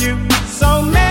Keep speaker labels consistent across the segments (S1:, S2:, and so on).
S1: you so many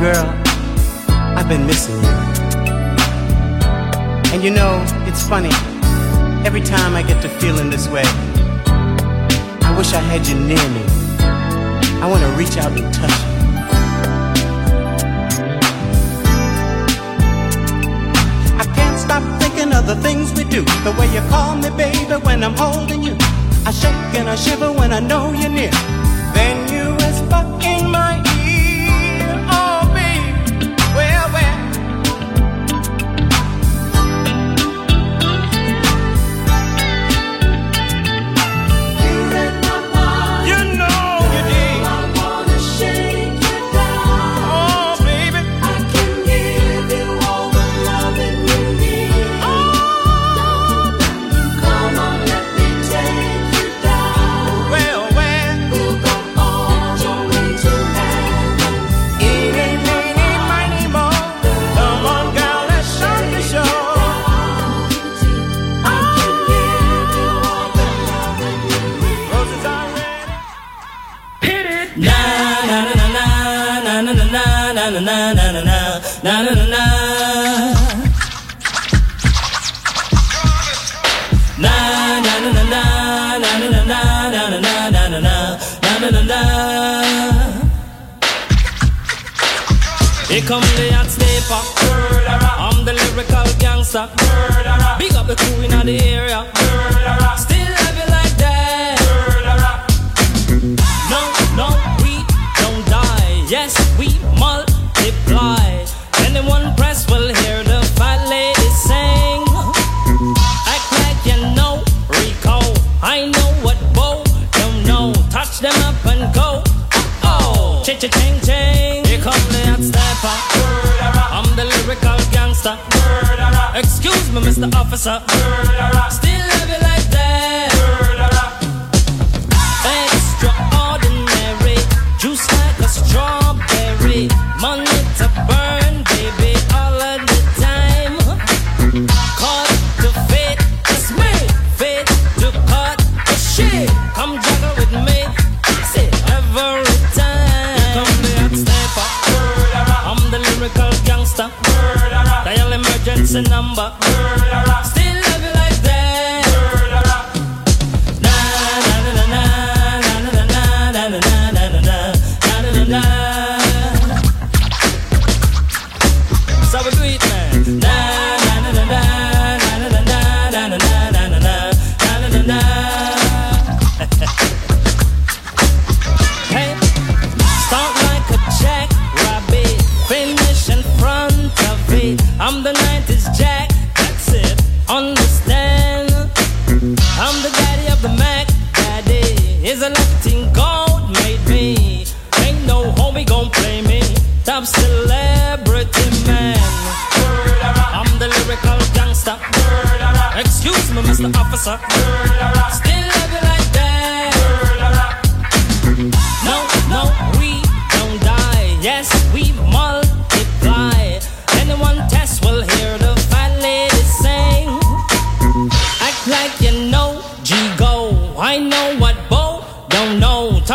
S1: girl, I've been missing you. And you know, it's funny, every time I get to feeling this way, I wish I had you near me. I want to reach out and touch you. I can't stop thinking of the things we do, the way you call me, baby, when I'm holding you. I shake and I shiver when I know you're near.
S2: up the crew in the area. the officer. Murderer.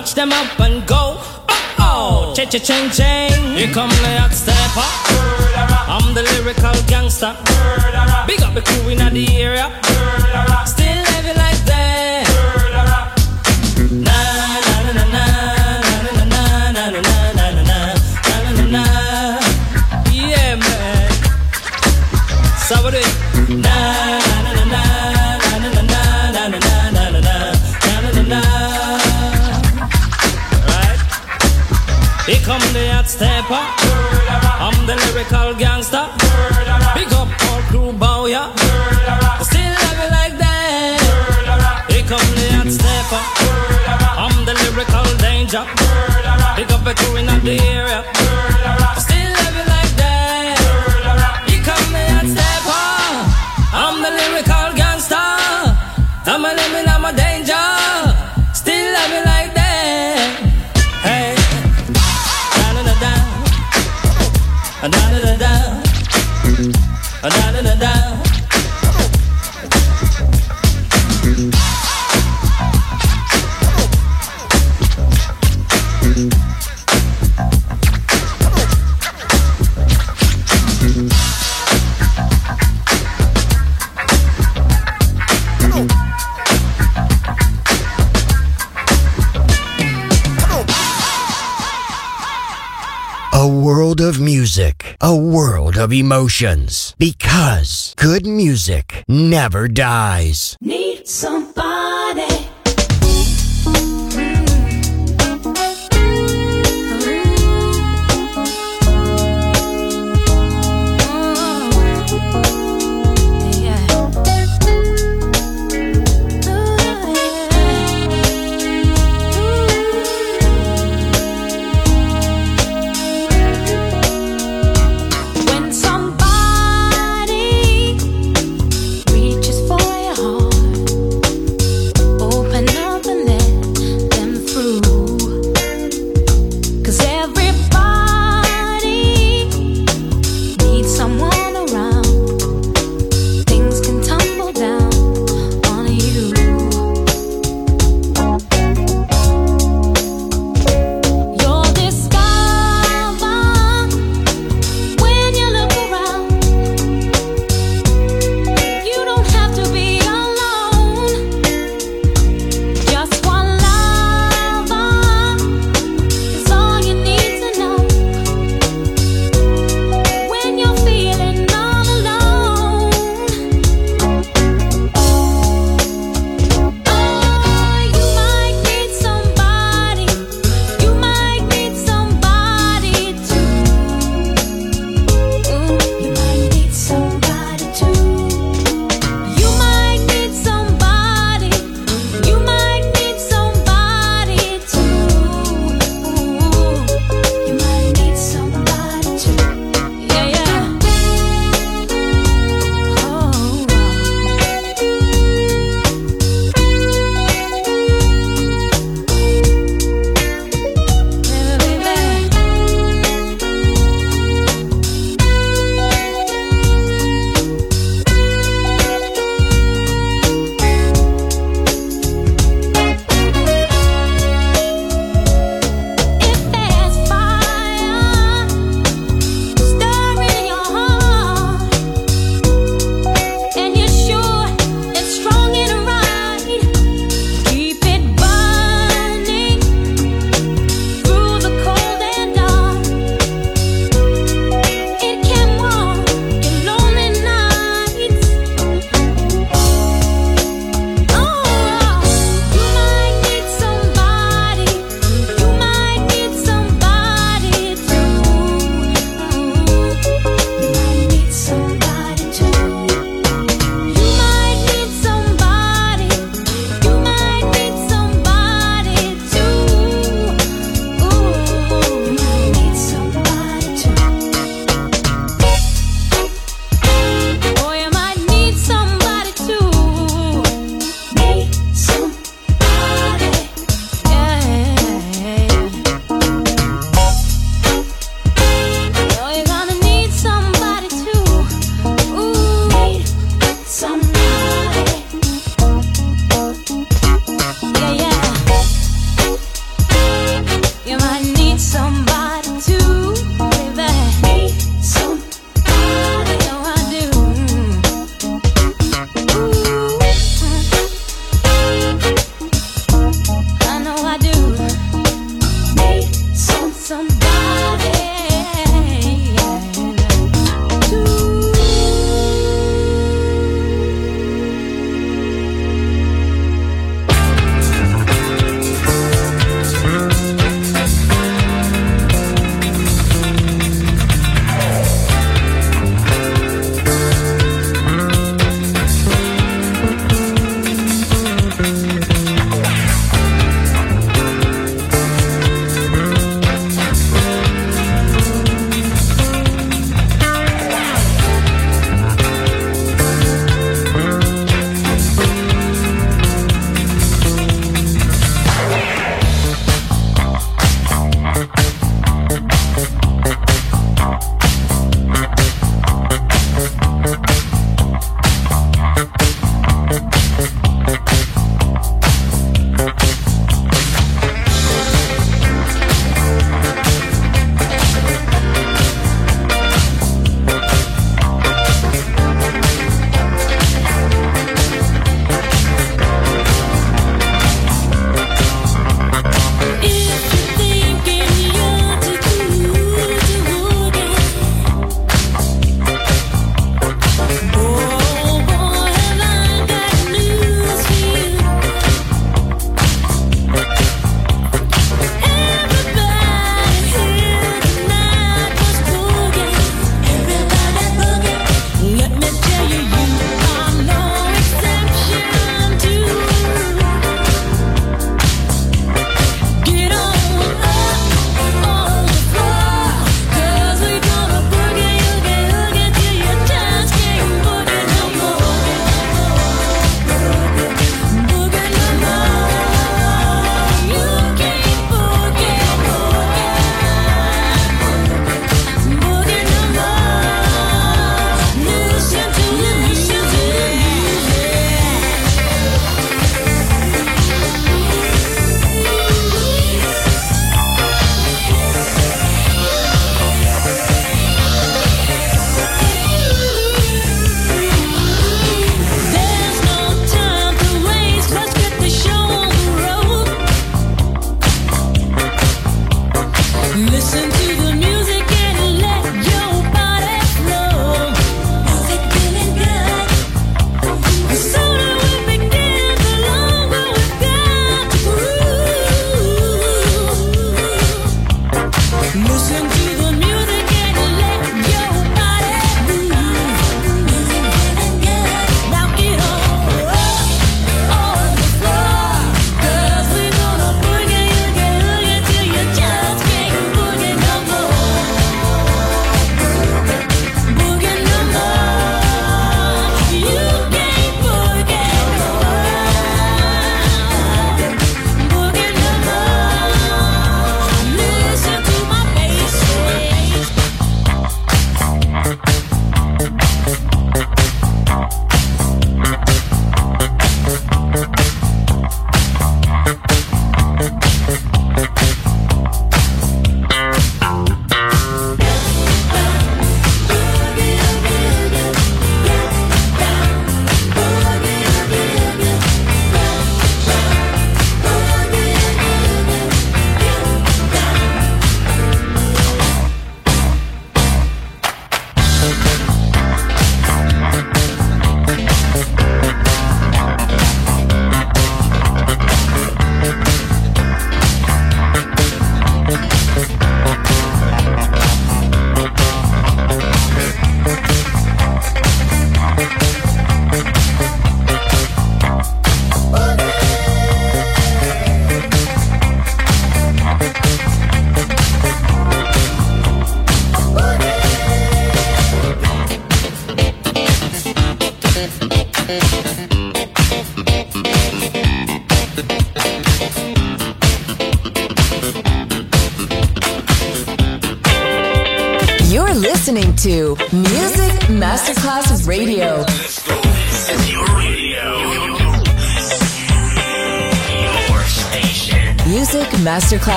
S2: Snatch them up and go. Oh oh, cha cha ching ching. Here come the hot stepper. I'm the lyrical gangster. Big up the crew in the area. I'm the hot stepper. I'm the lyrical gangster. Big up all crew bow ya. Yeah. Still love it like that. Here come the hot stepper. I'm the lyrical danger. Big up a crew in the area. a
S3: world of emotions because good music never dies.
S4: Need
S1: some fun.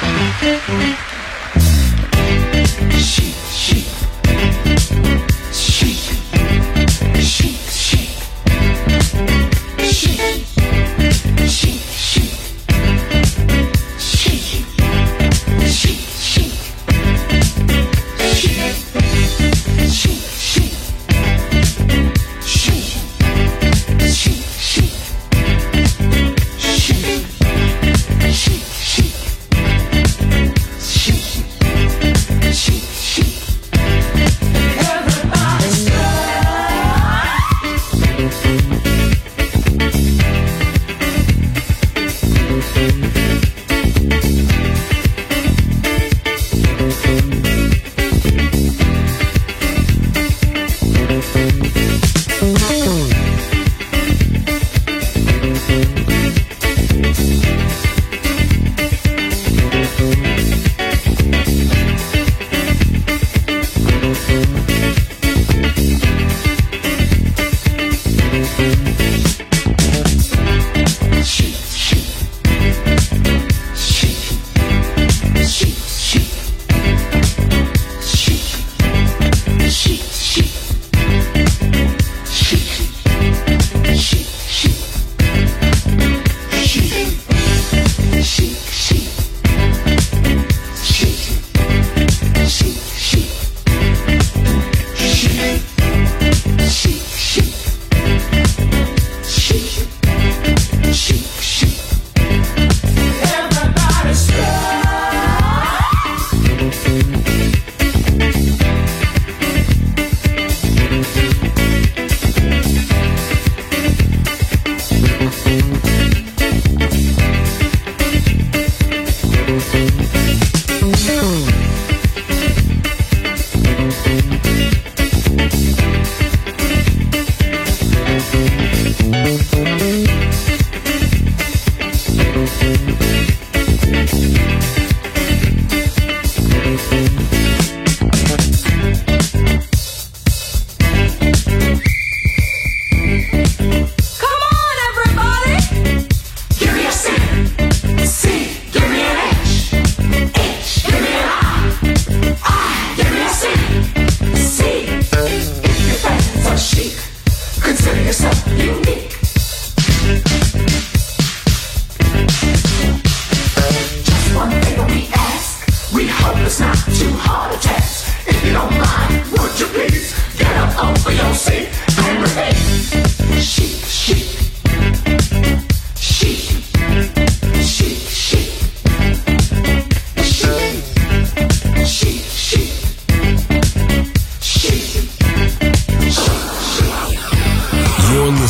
S5: Sheep,
S6: sheep, sheep, sheep, sheep.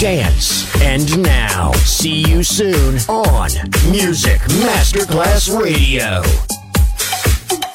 S6: Tribute